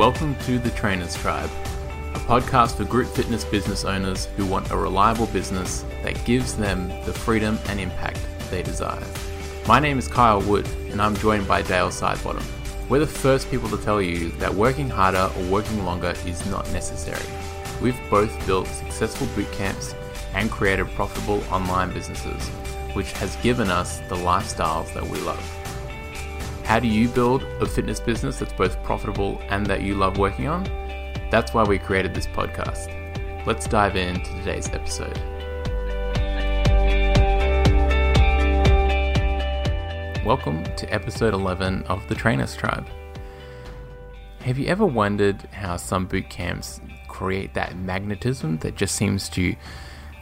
Welcome to the Trainers Tribe, a podcast for group fitness business owners who want a reliable business that gives them the freedom and impact they desire. My name is Kyle Wood, and I'm joined by Dale Sidebottom. We're the first people to tell you that working harder or working longer is not necessary. We've both built successful boot camps and created profitable online businesses, which has given us the lifestyles that we love. How do you build a fitness business that's both profitable and that you love working on? That's why we created this podcast. Let's dive into today's episode. Welcome to episode 11 of the Trainers Tribe. Have you ever wondered how some boot camps create that magnetism that just seems to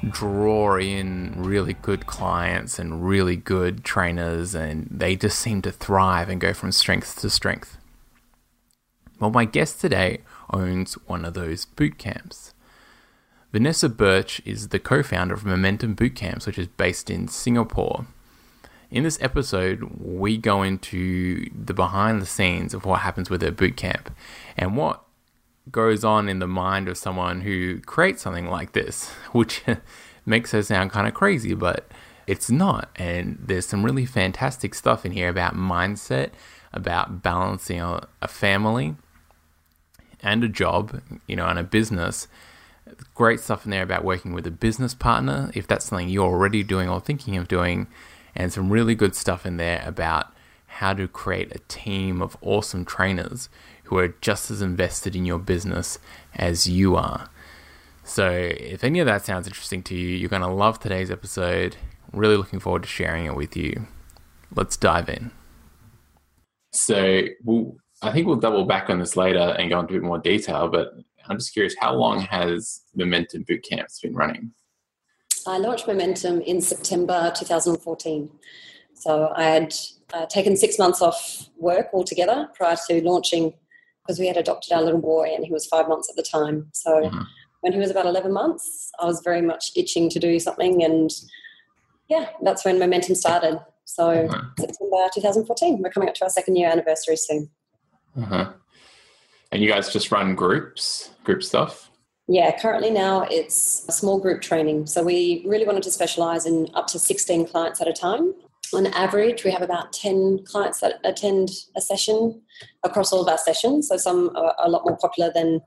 draw in really good clients and really good trainers, and they just seem to thrive and go from strength to strength. Well, my guest today owns one of those boot camps. Vanessa Birch is the co founder of Momentum Boot Camps, which is based in Singapore. In this episode, we go into the behind the scenes of what happens with her boot camp and what goes on in the mind of someone who creates something like this, which makes her sound kind of crazy, but it's not. And there's some really fantastic stuff in here about mindset, about balancing a, family and a job, you know, and a business. Great stuff in there about working with a business partner, if that's something you're already doing or thinking of doing, and some really good stuff in there about how to create a team of awesome trainers who are just as invested in your business as you are. So, if any of that sounds interesting to you, you're going to love today's episode. Really looking forward to sharing it with you. Let's dive in. So, we'll, I think we'll double back on this later and go into a bit more detail, but I'm just curious how long has Momentum Bootcamps been running? I launched Momentum in September 2014. So, I had uh, taken six months off work altogether prior to launching because we had adopted our little boy and he was five months at the time. So mm-hmm. when he was about 11 months, I was very much itching to do something. And yeah, that's when Momentum started. So mm-hmm. September 2014, we're coming up to our second year anniversary soon. Uh-huh. And you guys just run groups, group stuff? Yeah, currently now it's a small group training. So we really wanted to specialize in up to 16 clients at a time on average, we have about 10 clients that attend a session across all of our sessions. So some are a lot more popular than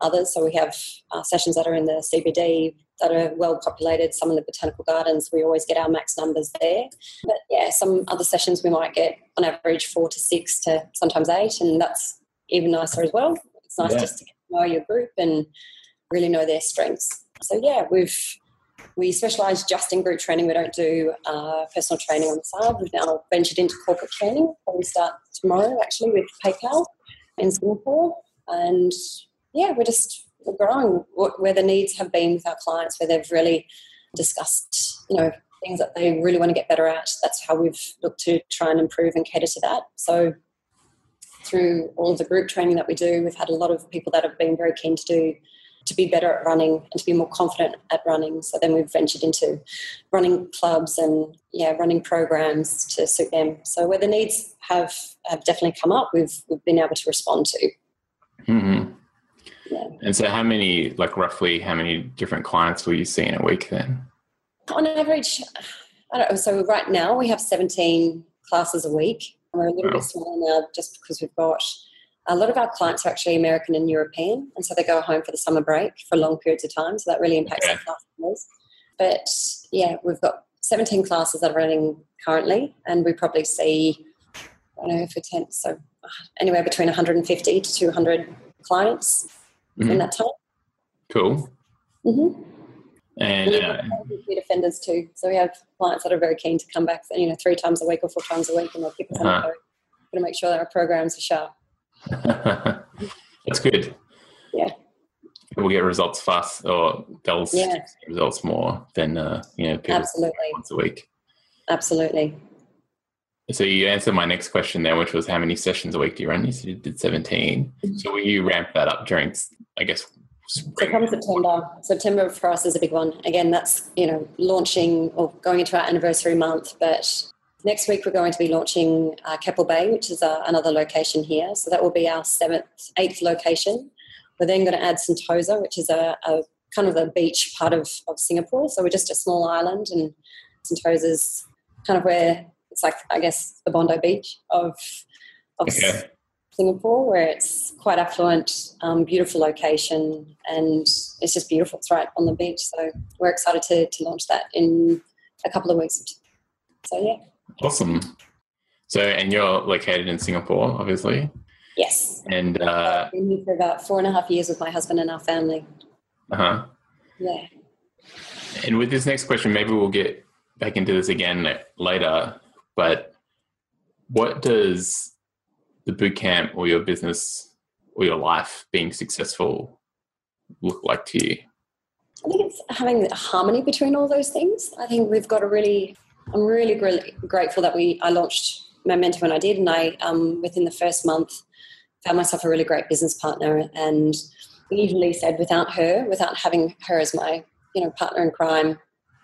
others. So we have uh, sessions that are in the CBD that are well populated, some in the botanical gardens. We always get our max numbers there. But yeah, some other sessions we might get on average four to six to sometimes eight, and that's even nicer as well. It's nice yeah. just to get to know your group and really know their strengths. So yeah, we've we specialise just in group training. We don't do uh, personal training on the side. We've now ventured into corporate training. We start tomorrow actually with PayPal in Singapore. And yeah, we're just we're growing where the needs have been with our clients, where they've really discussed, you know, things that they really want to get better at. That's how we've looked to try and improve and cater to that. So through all of the group training that we do, we've had a lot of people that have been very keen to do to be better at running and to be more confident at running. So then we've ventured into running clubs and yeah, running programs to suit them. So where the needs have have definitely come up, we've we've been able to respond to. Mm-hmm. Yeah. And so, how many, like roughly, how many different clients will you see in a week then? On average, I don't know. So right now we have seventeen classes a week. We're a little bit smaller now, just because we've got a lot of our clients are actually American and European, and so they go home for the summer break for long periods of time. So that really impacts okay. our customers. But yeah, we've got 17 classes that are running currently, and we probably see, I don't know, for 10, so anywhere between 150 to 200 clients mm-hmm. in that time. Cool. Mm-hmm. And uh, repeat offenders too. So we have clients that are very keen to come back, you know, three times a week or four times a week, and they'll keep us uh-huh. on the go to make sure that our programs are sharp. That's good. Yeah. We'll get results fast, or they'll yeah. results more than uh, you know absolutely once a week. Absolutely. So you answered my next question there, which was how many sessions a week do you run? You said you did 17. Mm-hmm. So will you ramp that up during, I guess, spring? So come September. September for us is a big one. Again, that's you know launching or going into our anniversary month, but next week we're going to be launching uh, Keppel Bay, which is uh, another location here. So that will be our seventh, eighth location. We're then going to add Sentosa, which is a, a kind of the beach part of, of Singapore. So we're just a small island, and Sentosa's kind of where it's like, I guess, the Bondi Beach of, of okay. Singapore, where it's quite affluent, um, beautiful location, and it's just beautiful. It's right on the beach. So we're excited to, to launch that in a couple of weeks. So, yeah. Awesome. So, and you're located in Singapore, obviously. Yes. And uh, I've been here for about four and a half years with my husband and our family. Uh huh. Yeah. And with this next question, maybe we'll get back into this again later. But what does the boot camp or your business or your life being successful look like to you? I think it's having harmony between all those things. I think we've got a really, I'm really, really grateful that we I launched Momentum when I did, and I um, within the first month found myself a really great business partner, and easily said without her, without having her as my you know partner in crime,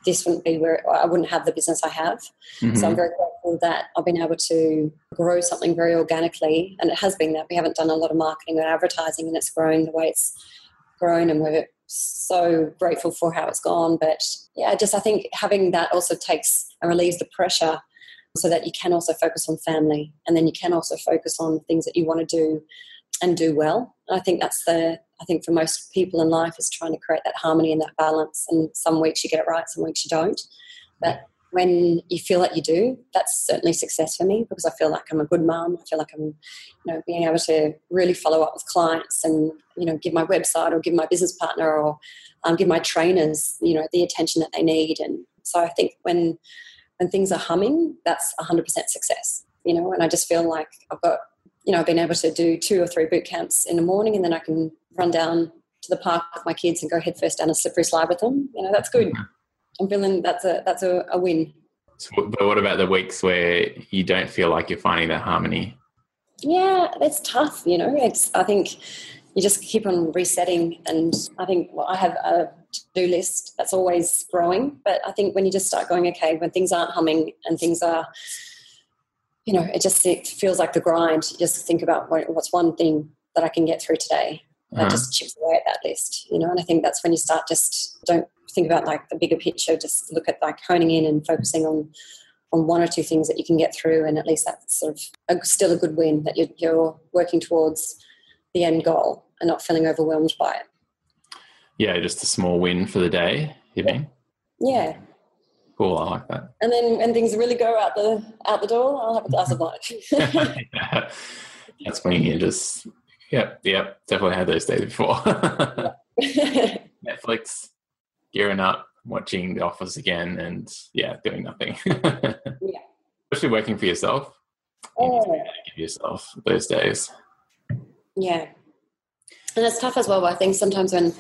this wouldn't be where I wouldn't have the business I have. Mm-hmm. So I'm very grateful that I've been able to grow something very organically, and it has been that we haven't done a lot of marketing or advertising, and it's growing the way it's grown, and we're so grateful for how it's gone. But yeah, just I think having that also takes and relieves the pressure so that you can also focus on family and then you can also focus on things that you want to do and do well. And I think that's the I think for most people in life is trying to create that harmony and that balance. And some weeks you get it right, some weeks you don't. But when you feel like you do, that's certainly success for me because I feel like I'm a good mom. I feel like I'm, you know, being able to really follow up with clients and you know give my website or give my business partner or um, give my trainers, you know, the attention that they need. And so I think when when things are humming, that's 100% success. You know, and I just feel like I've got you know, I've been able to do two or three boot camps in the morning and then I can run down to the park with my kids and go headfirst down a slippery slide with them. You know, that's good. I'm feeling that's a that's a, a win. So, but what about the weeks where you don't feel like you're finding that harmony? Yeah, it's tough. You know, it's I think you just keep on resetting, and I think well, I have a to-do list that's always growing. But I think when you just start going, okay, when things aren't humming and things are you know, it just it feels like the grind. You just think about what, what's one thing that I can get through today that uh-huh. just chips away at that list, you know. And I think that's when you start just don't think about like the bigger picture. Just look at like honing in and focusing on on one or two things that you can get through, and at least that's sort of a, still a good win that you're, you're working towards the end goal and not feeling overwhelmed by it. Yeah, just a small win for the day. You mean? Yeah, Cool, I like that. And then when things really go out the out the door, I'll have a glass of wine. yeah. That's when you just yep, yep, definitely had those days before. Netflix, gearing up, watching The Office again, and yeah, doing nothing. yeah. Especially working for yourself. Oh. You give yourself those days. Yeah. And it's tough as well. I think sometimes when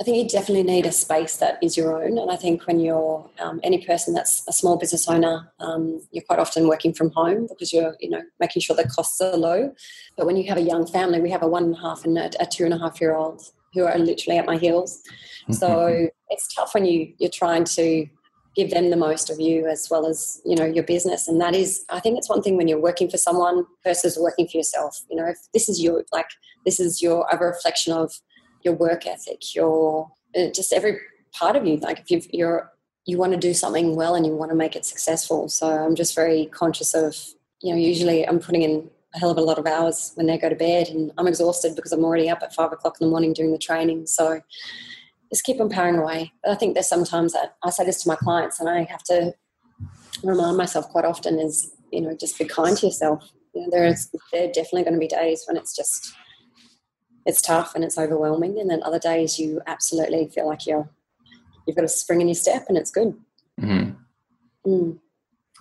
I think you definitely need a space that is your own. And I think when you're um, any person that's a small business owner, um, you're quite often working from home because you're, you know, making sure the costs are low. But when you have a young family, we have a one and a half and a, a two and a half year old who are literally at my heels. So it's tough when you you're trying to give them the most of you as well as you know your business and that is i think it's one thing when you're working for someone versus working for yourself you know if this is your like this is your a reflection of your work ethic, your uh, just every part of you. Like if you you're you want to do something well and you want to make it successful. So I'm just very conscious of you know usually I'm putting in a hell of a lot of hours when they go to bed and I'm exhausted because I'm already up at five o'clock in the morning doing the training. So just keep on powering away. But I think there's sometimes that I say this to my clients and I have to remind myself quite often is, you know, just be kind to yourself. You know, there is there are definitely going to be days when it's just it's tough and it's overwhelming. And then other days you absolutely feel like you're you've got a spring in your step and it's good. Mm-hmm. Mm.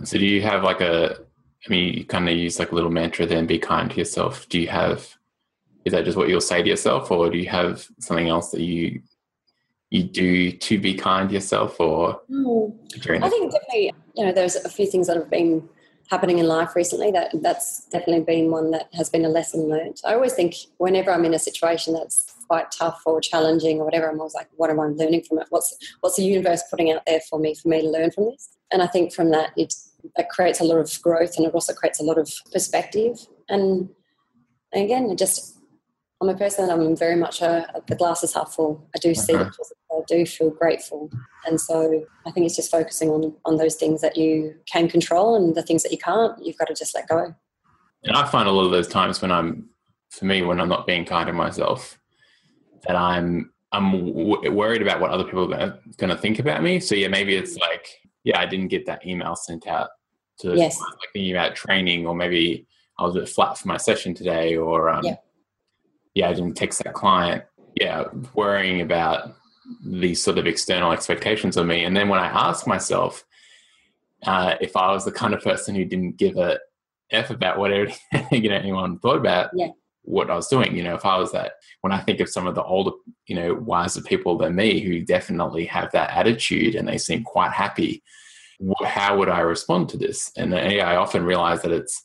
So do you have like a? I mean, you kind of use like a little mantra. Then be kind to yourself. Do you have? Is that just what you'll say to yourself, or do you have something else that you you do to be kind to yourself, or? Mm. I think definitely. You know, there's a few things that have been happening in life recently that that's definitely been one that has been a lesson learned i always think whenever i'm in a situation that's quite tough or challenging or whatever i'm always like what am i learning from it what's what's the universe putting out there for me for me to learn from this and i think from that it's that creates a lot of growth and it also creates a lot of perspective. And, again, just I'm a person. that I'm very much a the glass is half full. I do see uh-huh. I do feel grateful, and so I think it's just focusing on on those things that you can control and the things that you can't. You've got to just let go. And I find a lot of those times when I'm, for me, when I'm not being kind to myself, that I'm I'm w- worried about what other people are going to think about me. So yeah, maybe it's like yeah, I didn't get that email sent out to yes. like thinking about training, or maybe I was a bit flat for my session today, or um, yeah yeah, I didn't text that client. Yeah, worrying about these sort of external expectations of me. And then when I ask myself uh, if I was the kind of person who didn't give a f about what you know anyone thought about yeah. what I was doing, you know, if I was that, when I think of some of the older, you know, wiser people than me who definitely have that attitude and they seem quite happy, how would I respond to this? And I often realize that it's,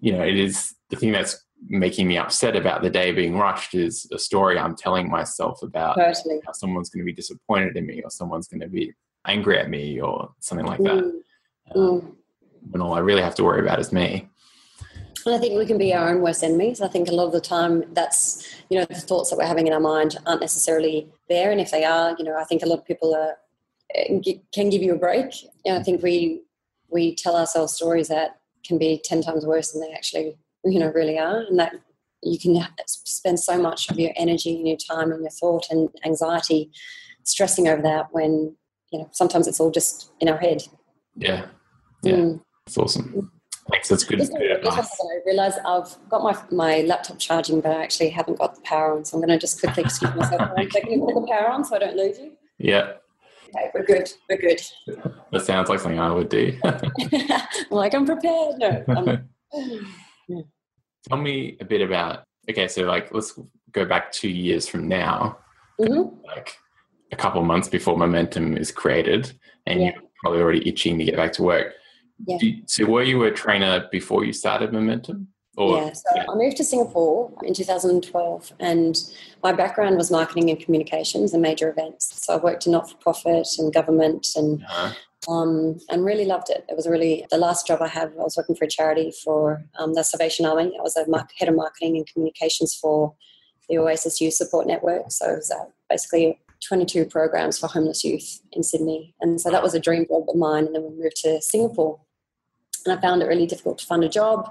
you know, it is the thing that's making me upset about the day being rushed is a story I'm telling myself about totally. how someone's going to be disappointed in me or someone's going to be angry at me or something like that. Mm. Um, mm. When all I really have to worry about is me. And I think we can be our own worst enemies. I think a lot of the time that's, you know, the thoughts that we're having in our mind aren't necessarily there. And if they are, you know, I think a lot of people are, can give you a break. Know, I think we, we tell ourselves stories that can be 10 times worse than they actually you know really are and that you can spend so much of your energy and your time and your thought and anxiety stressing over that when you know sometimes it's all just in our head yeah yeah mm. that's awesome thanks that's good, advice. i realize i've got my my laptop charging but i actually haven't got the power on so i'm going to just quickly excuse myself for a second and put the power on so i don't lose you yeah Okay, we're good. We're good. That sounds like something I would do. Like, I'm prepared. No. I'm, yeah. Tell me a bit about okay, so like let's go back two years from now, mm-hmm. like a couple months before momentum is created, and yeah. you're probably already itching to get back to work. Yeah. You, so were you a trainer before you started momentum? Or, yeah, so yeah. I moved to Singapore in 2012, and my background was marketing and communications and major events. So I worked in not for profit and government and uh-huh um, and really loved it. It was really the last job I had. I was working for a charity for um, the Salvation Army. I was a head of marketing and communications for the Oasis Youth Support Network. So it was uh, basically 22 programs for homeless youth in Sydney. And so that was a dream job of mine. And then we moved to Singapore. And I found it really difficult to find a job.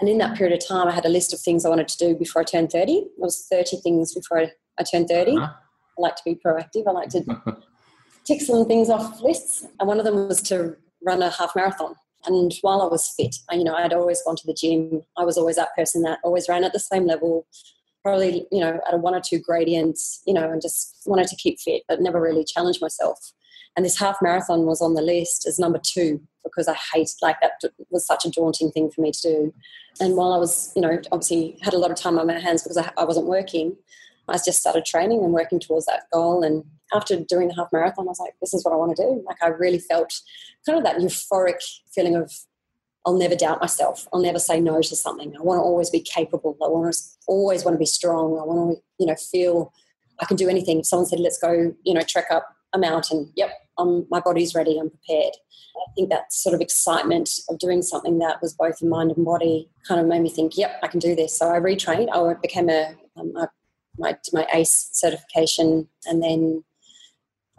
And in that period of time, I had a list of things I wanted to do before I turned 30. It was 30 things before I, I turned 30. Uh-huh. I like to be proactive. I like to tick some things off lists, and one of them was to run a half marathon. And while I was fit, I, you know, I'd always gone to the gym. I was always that person that always ran at the same level, probably, you know, at a one or two gradients, you know, and just wanted to keep fit, but never really challenged myself. And this half marathon was on the list as number two because I hate like that was such a daunting thing for me to do. And while I was, you know, obviously had a lot of time on my hands because I, I wasn't working, I just started training and working towards that goal. And after doing the half marathon, I was like, this is what I want to do. Like, I really felt kind of that euphoric feeling of, I'll never doubt myself. I'll never say no to something. I want to always be capable. I want to always want to be strong. I want to, you know, feel I can do anything. If someone said, let's go, you know, trek up a mountain, yep, I'm, my body's ready. I'm prepared. I think that sort of excitement of doing something that was both in mind and body kind of made me think, yep, I can do this. So I retrained. I became a, um, my, my ACE certification, and then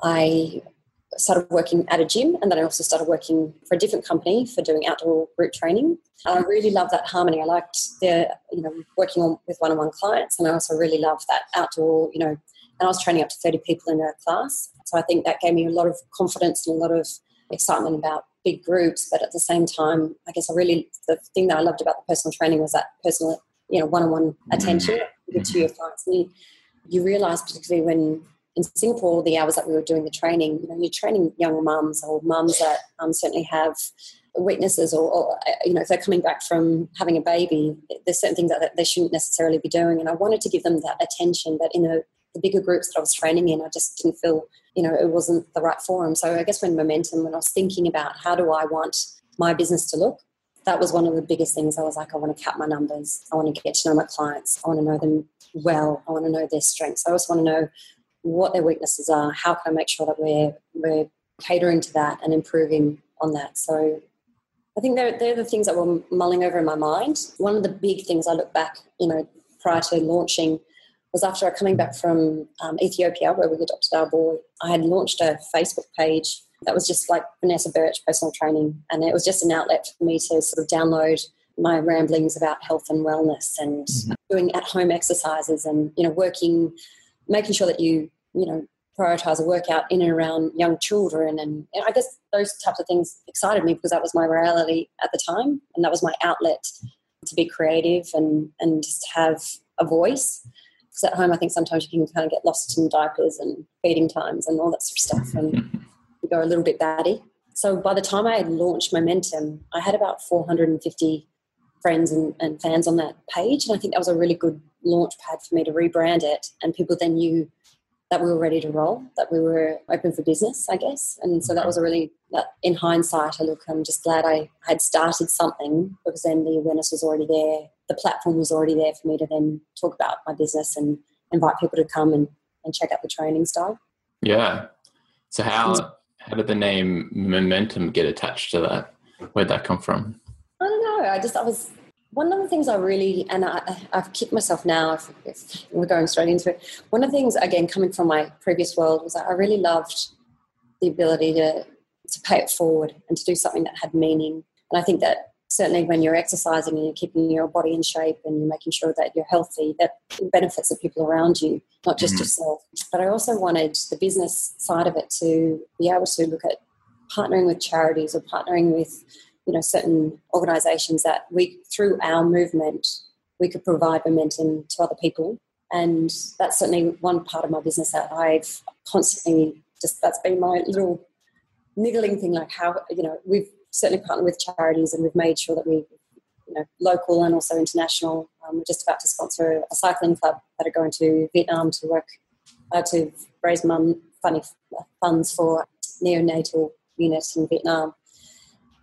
I started working at a gym, and then I also started working for a different company for doing outdoor group training. And I really love that harmony. I liked the you know working on with one-on-one clients, and I also really love that outdoor you know. And I was training up to thirty people in a class, so I think that gave me a lot of confidence and a lot of excitement about big groups. But at the same time, I guess I really the thing that I loved about the personal training was that personal you know one-on-one attention mm-hmm. to your clients. And you, you realize, particularly when in Singapore, the hours that we were doing the training, you know, you're training young mums or mums that um, certainly have weaknesses or, or, you know, if they're coming back from having a baby, there's certain things that they shouldn't necessarily be doing. And I wanted to give them that attention, but in the, the bigger groups that I was training in, I just didn't feel, you know, it wasn't the right forum. So I guess when momentum, when I was thinking about how do I want my business to look, that was one of the biggest things. I was like, I want to cap my numbers. I want to get to know my clients. I want to know them well. I want to know their strengths. I also want to know what their weaknesses are. How can I make sure that we're we're catering to that and improving on that? So I think they're, they're the things that were mulling over in my mind. One of the big things I look back, you know, prior to launching was after coming back from um, Ethiopia, where we adopted our boy, I had launched a Facebook page that was just like Vanessa Birch personal training. And it was just an outlet for me to sort of download my ramblings about health and wellness and mm-hmm. doing at home exercises and, you know, working, making sure that you, you know, prioritize a workout in and around young children. And, and I guess those types of things excited me because that was my reality at the time. And that was my outlet to be creative and, and just have a voice. Because at home, I think sometimes you can kind of get lost in diapers and feeding times and all that sort of stuff. And you go a little bit batty. So by the time I had launched Momentum, I had about 450 friends and, and fans on that page. And I think that was a really good launch pad for me to rebrand it. And people then knew that we were ready to roll, that we were open for business, I guess. And so that was a really, that in hindsight, I look, I'm just glad I had started something because then the awareness was already there. The platform was already there for me to then talk about my business and invite people to come and, and check out the training style. Yeah. So how mm. how did the name Momentum get attached to that? Where'd that come from? I don't know. I just, I was, one of the things I really, and I, I've kicked myself now if, if, we're going straight into it. One of the things, again, coming from my previous world, was that I really loved the ability to, to pay it forward and to do something that had meaning. And I think that certainly when you're exercising and you're keeping your body in shape and you're making sure that you're healthy, that benefits the people around you, not just mm-hmm. yourself. But I also wanted the business side of it to be able to look at partnering with charities or partnering with you know certain organizations that we through our movement we could provide momentum to other people and that's certainly one part of my business that i've constantly just that's been my little niggling thing like how you know we've certainly partnered with charities and we've made sure that we, you know, local and also international. Um, we're just about to sponsor a cycling club that are going to Vietnam to work uh, to raise mum funny funds for neonatal units in Vietnam.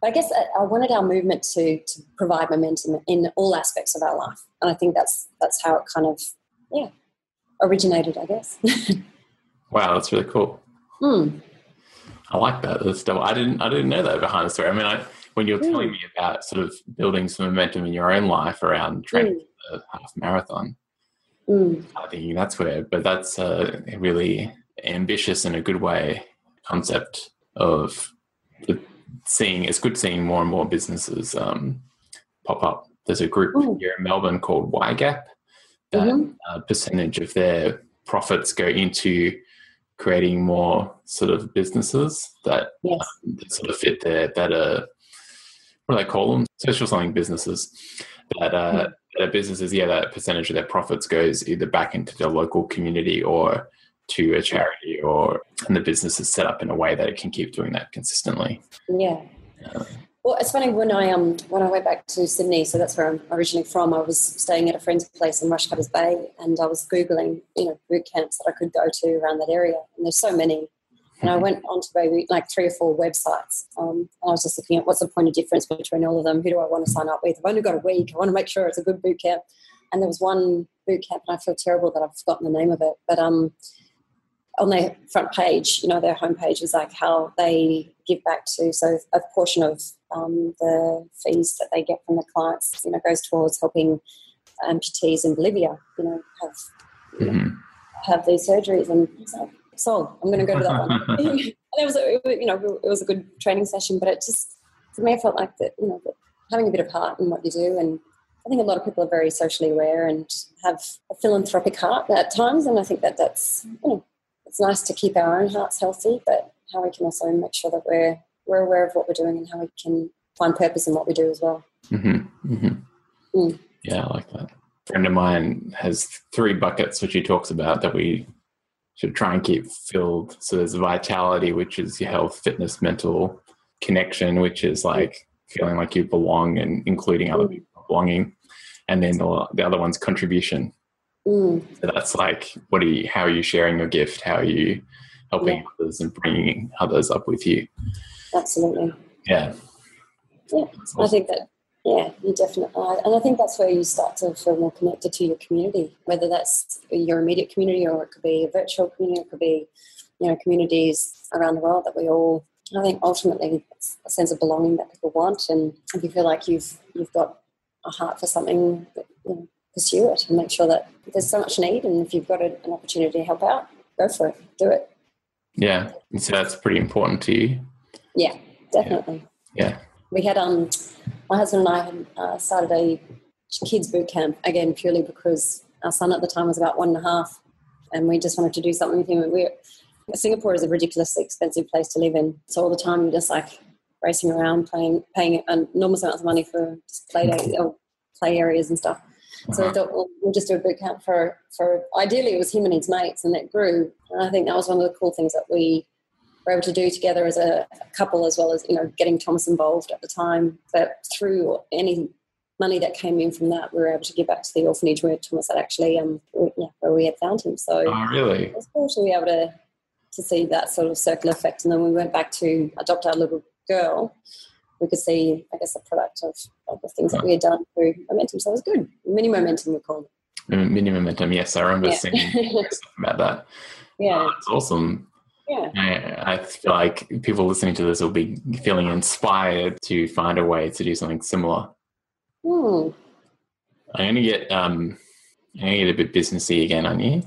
But I guess I wanted our movement to, to provide momentum in all aspects of our life, and I think that's that's how it kind of yeah originated, I guess. wow, that's really cool. Mm. I like that. That's double. I didn't. I didn't know that behind the story. I mean, I, when you're mm. telling me about sort of building some momentum in your own life around training mm. for the half marathon, mm. I think that's where. But that's a really ambitious in a good way concept of seeing. It's good seeing more and more businesses um, pop up. There's a group mm. here in Melbourne called YGAP. That mm-hmm. percentage of their profits go into creating more sort of businesses that, yes. um, that sort of fit their better what do they call them social selling businesses that uh, mm. businesses yeah that percentage of their profits goes either back into the local community or to a charity or and the business is set up in a way that it can keep doing that consistently yeah uh, well, it's funny when I um when I went back to Sydney, so that's where I'm originally from. I was staying at a friend's place in Rushcutters Bay, and I was googling, you know, boot camps that I could go to around that area, and there's so many. And I mm-hmm. went onto maybe like three or four websites. Um, I was just looking at what's the point of difference between all of them. Who do I want to sign up with? I've only got a week. I want to make sure it's a good boot camp. And there was one boot camp, and I feel terrible that I've forgotten the name of it. But um, on their front page, you know, their homepage was like how they give back to. So a portion of um, the fees that they get from the clients, you know, goes towards helping amputees in Bolivia, you know, have you know, mm-hmm. have these surgeries. And was sold. I'm going to go to that one. and it was, a, you know, it was a good training session, but it just for me, I felt like that, you know, having a bit of heart in what you do and I think a lot of people are very socially aware and have a philanthropic heart at times, and I think that that's you know it's nice to keep our own hearts healthy, but how we can also make sure that we're we're aware of what we're doing and how we can find purpose in what we do as well. Mm-hmm. Mm-hmm. Mm. Yeah, I like that. A friend of mine has three buckets which he talks about that we should try and keep filled. So there's vitality, which is your health, fitness, mental connection, which is like feeling like you belong and including other mm. people belonging. And then the, the other one's contribution, Mm. So that's like, what are you? How are you sharing your gift? How are you helping yeah. others and bringing others up with you? Absolutely. Yeah. Yeah, awesome. I think that. Yeah, you definitely are. And I think that's where you start to feel more connected to your community, whether that's your immediate community or it could be a virtual community, it could be, you know, communities around the world that we all I think ultimately it's a sense of belonging that people want, and if you feel like you've you've got a heart for something, you know, pursue it and make sure that there's so much need, and if you've got a, an opportunity to help out, go for it, do it. Yeah, so that's pretty important to you. Yeah, definitely. Yeah, yeah. we had um, my husband and I had uh, started a kids boot camp again purely because our son at the time was about one and a half, and we just wanted to do something with him. And we Singapore is a ridiculously expensive place to live in. So all the time you're just like racing around, playing, paying enormous amounts of money for play days or play areas and stuff. So uh-huh. I thought, well, we'll just do a boot camp for, for ideally it was him and his mates, and that grew. And I think that was one of the cool things that we were able to do together as a, couple, as well as you know getting Thomas involved at the time. But through any money that came in from that, we were able to give back to the orphanage where Thomas had actually, um, yeah, where we had found him. So, oh, really, it was cool to be able to to see that sort of circular effect. And then we went back to adopt our little girl. We could see, I guess, the product of, of the things that we had done through momentum. So it was good. Mini momentum, we called it. Mini momentum, yes, I remember yeah. seeing about that. Yeah, oh, it's awesome. Yeah. I, I feel like people listening to this will be feeling inspired to find a way to do something similar. Hmm. I'm gonna get um, I'm gonna get a bit businessy again on you.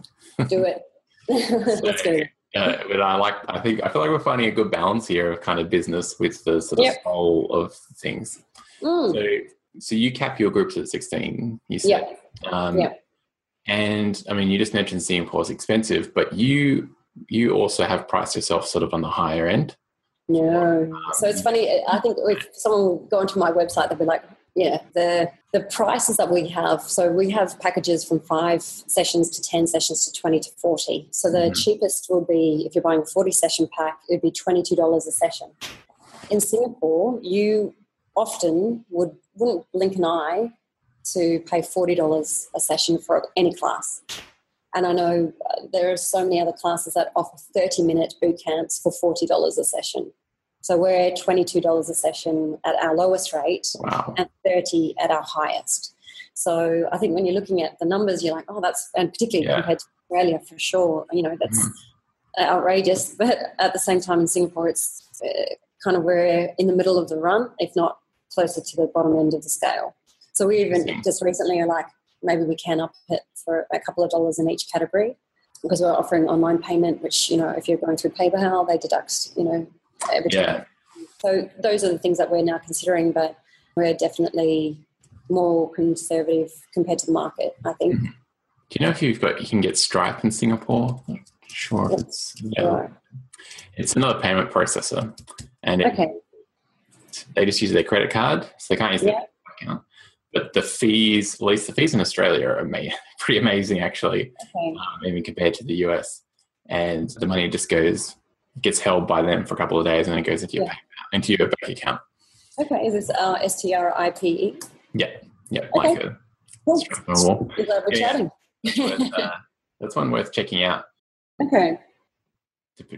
Do it. Let's go. Uh, but I like. I think I feel like we're finding a good balance here of kind of business with the sort of yep. soul of things. Mm. So, so you cap your groups at sixteen. You said. Yep. Um, yep. And I mean, you just mentioned Singapore is expensive, but you you also have priced yourself sort of on the higher end. No. Um, so it's funny. I think if someone go onto my website, they'll be like, yeah, the the prices that we have. So we have packages from five sessions to ten sessions to twenty to forty. So the mm-hmm. cheapest will be if you're buying a forty session pack, it would be twenty two dollars a session. In Singapore, you often would wouldn't blink an eye to pay forty dollars a session for any class. And I know uh, there are so many other classes that offer 30 minute boot camps for $40 a session. So we're $22 a session at our lowest rate wow. and 30 at our highest. So I think when you're looking at the numbers, you're like, oh, that's, and particularly yeah. compared to Australia for sure, you know, that's mm. outrageous. But at the same time in Singapore, it's uh, kind of we're in the middle of the run, if not closer to the bottom end of the scale. So we even just recently are like, maybe we can up it for a couple of dollars in each category because we're offering online payment, which, you know, if you're going through PayPal, they deduct, you know, every time. Yeah. So those are the things that we're now considering, but we're definitely more conservative compared to the market, I think. Mm-hmm. Do you know if you've got you can get Stripe in Singapore? Sure, yes. it's yeah. Right. It's another payment processor, and it, okay. they just use their credit card, so they can't use yeah. their account. But the fees, at least the fees in Australia, are ama- pretty amazing, actually, okay. um, even compared to the US. And the money just goes gets held by them for a couple of days and it goes into your yeah. into your bank account. Okay, is this uh, S T R I P E? Yeah, yeah, okay. like a cool. yeah, That's, worth, uh, that's one worth checking out. Okay.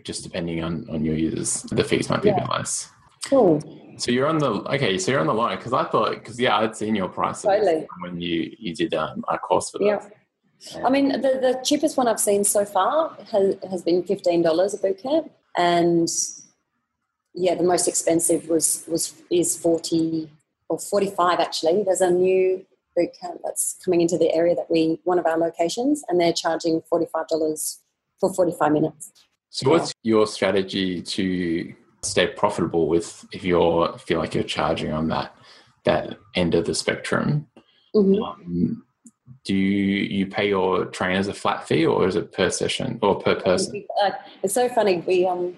Just depending on on your users, the fees might be yeah. a bit less. Cool. So you're on the okay. So you're on the line because I thought because yeah, I'd seen your prices totally. when you you did um, a course for that. Yeah. I mean, the, the cheapest one I've seen so far has, has been fifteen dollars a boot camp and yeah, the most expensive was was is forty or forty five actually. There's a new boot camp that's coming into the area that we one of our locations, and they're charging forty five dollars for forty five minutes. So, what's your strategy to stay profitable with if you're feel like you're charging on that that end of the spectrum? Mm-hmm. Um, do you, you pay your trainers a flat fee or is it per session or per person? Uh, it's so funny. We, um,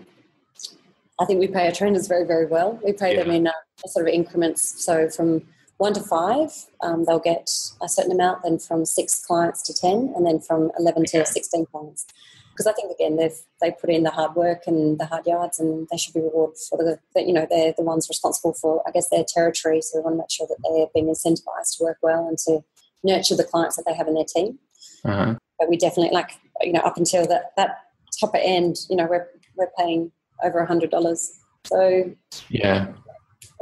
I think we pay our trainers very, very well. We pay yeah. them in uh, sort of increments. So from one to five, um, they'll get a certain amount, then from six clients to 10, and then from 11 okay. to 16 clients. Because I think, again, they've they put in the hard work and the hard yards, and they should be rewarded for the, the you know, they're the ones responsible for, I guess, their territory. So we want to make sure that they're being incentivized to work well and to nurture the clients that they have in their team. Uh-huh. But we definitely like you know up until that that topper end, you know, we're we're paying over a hundred dollars. So yeah,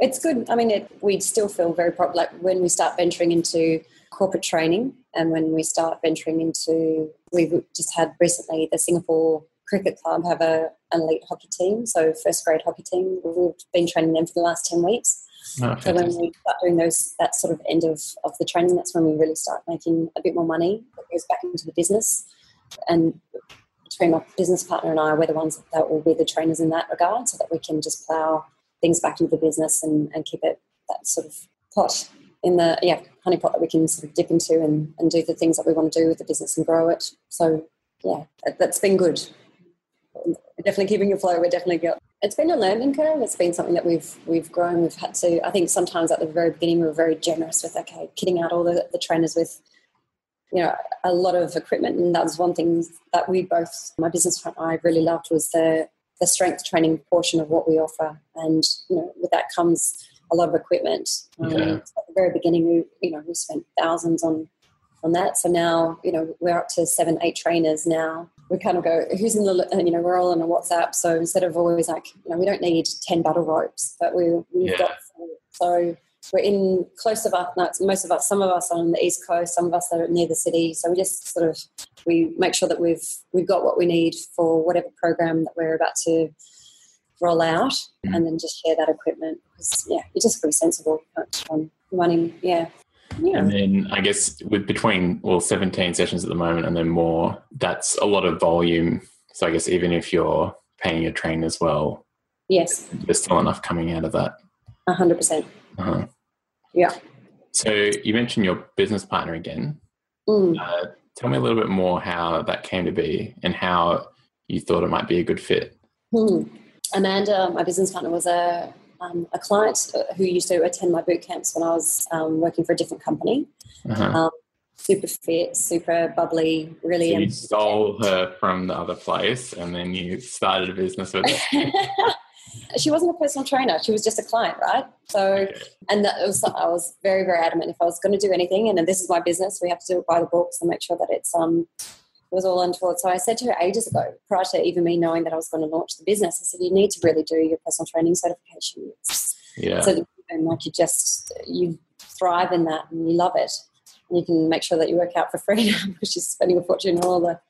it's good. I mean, it, we still feel very proud. Like when we start venturing into corporate training, and when we start venturing into, we've just had recently the Singapore cricket club have a, an elite hockey team, so first grade hockey team. We've been training them for the last 10 weeks. Oh, so when we start doing those, that sort of end of, of the training, that's when we really start making a bit more money that goes back into the business. And between my business partner and I, we're the ones that will be the trainers in that regard so that we can just plow things back into the business and, and keep it that sort of pot in the yeah honey pot that we can sort of dip into and, and do the things that we want to do with the business and grow it. So yeah, that, has been good. We're definitely keeping it flow. We're definitely got. It's been a learning curve. It's been something that we've we've grown. We've had to. I think sometimes at the very beginning we were very generous with okay, kitting out all the, the trainers with you know a lot of equipment, and that was one thing that we both my business partner I really loved was the the strength training portion of what we offer, and you know with that comes a lot of equipment. Um, yeah. At the very beginning, we you know we spent thousands on on that. So now, you know, we're up to seven, eight trainers now. We kind of go, who's in the, you know, we're all on a WhatsApp. So instead of always like, you know, we don't need 10 battle ropes, but we, we've yeah. got, so we're in close of us, most of us, some of us are on the East Coast, some of us are near the city. So we just sort of, we make sure that we've, we've got what we need for whatever program that we're about to roll out mm. and then just share that equipment because yeah, it's just pretty sensible um, running, yeah. Yeah. And then I guess with between well 17 sessions at the moment and then more, that's a lot of volume. So I guess even if you're paying your train as well, yes, there's still enough coming out of that. A hundred percent. Uh-huh. Yeah. So you mentioned your business partner again. Mm. Uh, tell me a little bit more how that came to be and how you thought it might be a good fit. Mm. Amanda, my business partner, was a um, a client who used to attend my boot camps when I was um, working for a different company. Uh-huh. Um, super fit, super bubbly, really. So you stole her from the other place, and then you started a business with her. she wasn't a personal trainer; she was just a client, right? So, and that was I was very, very adamant. If I was going to do anything, and this is my business, we have to do it by the books and make sure that it's um was all untoward. So I said to her ages ago, prior to even me knowing that I was going to launch the business, I said, you need to really do your personal training certification. Yeah. So and like you just, you thrive in that and you love it. And you can make sure that you work out for free now because she's spending a fortune on all the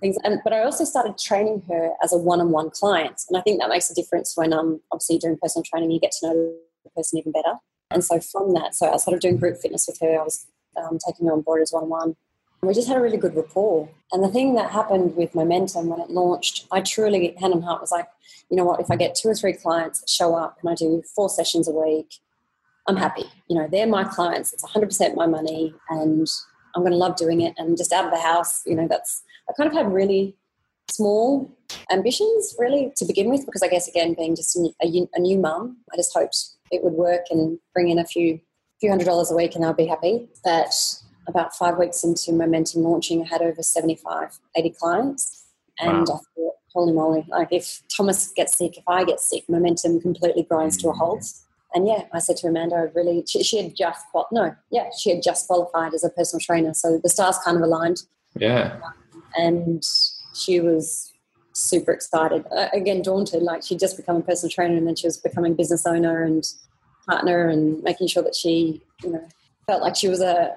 things. And, but I also started training her as a one-on-one client. And I think that makes a difference when um, obviously doing personal training, you get to know the person even better. And so from that, so I started doing group fitness with her. I was um, taking her on board as one-on-one we just had a really good rapport. And the thing that happened with Momentum when it launched, I truly, hand on heart, was like, you know what, if I get two or three clients that show up and I do four sessions a week, I'm happy. You know, they're my clients, it's 100% my money, and I'm going to love doing it. And just out of the house, you know, that's, I kind of had really small ambitions, really, to begin with, because I guess, again, being just a, a new mum, I just hoped it would work and bring in a few few hundred dollars a week and I'll be happy. But about five weeks into Momentum launching, I had over 75, 80 clients. And wow. I thought, holy moly, like if Thomas gets sick, if I get sick, Momentum completely grinds to a mm. halt. And yeah, I said to Amanda, I really, she, she had just, no, yeah, she had just qualified as a personal trainer. So the stars kind of aligned. Yeah. Um, And she was super excited. Uh, again, daunted, like she'd just become a personal trainer and then she was becoming business owner and partner and making sure that she, you know, felt like she was a,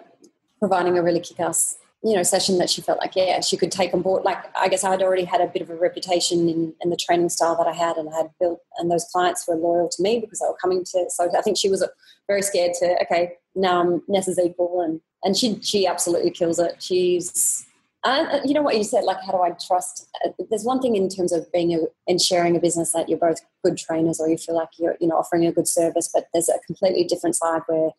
providing a really kick-ass you know session that she felt like yeah she could take on board like i guess i'd already had a bit of a reputation in, in the training style that i had and i had built and those clients were loyal to me because they were coming to so i think she was very scared to okay now i'm nessa's equal and and she she absolutely kills it she's uh, you know what you said like how do i trust uh, there's one thing in terms of being a, and sharing a business that you're both good trainers or you feel like you're you know offering a good service but there's a completely different side where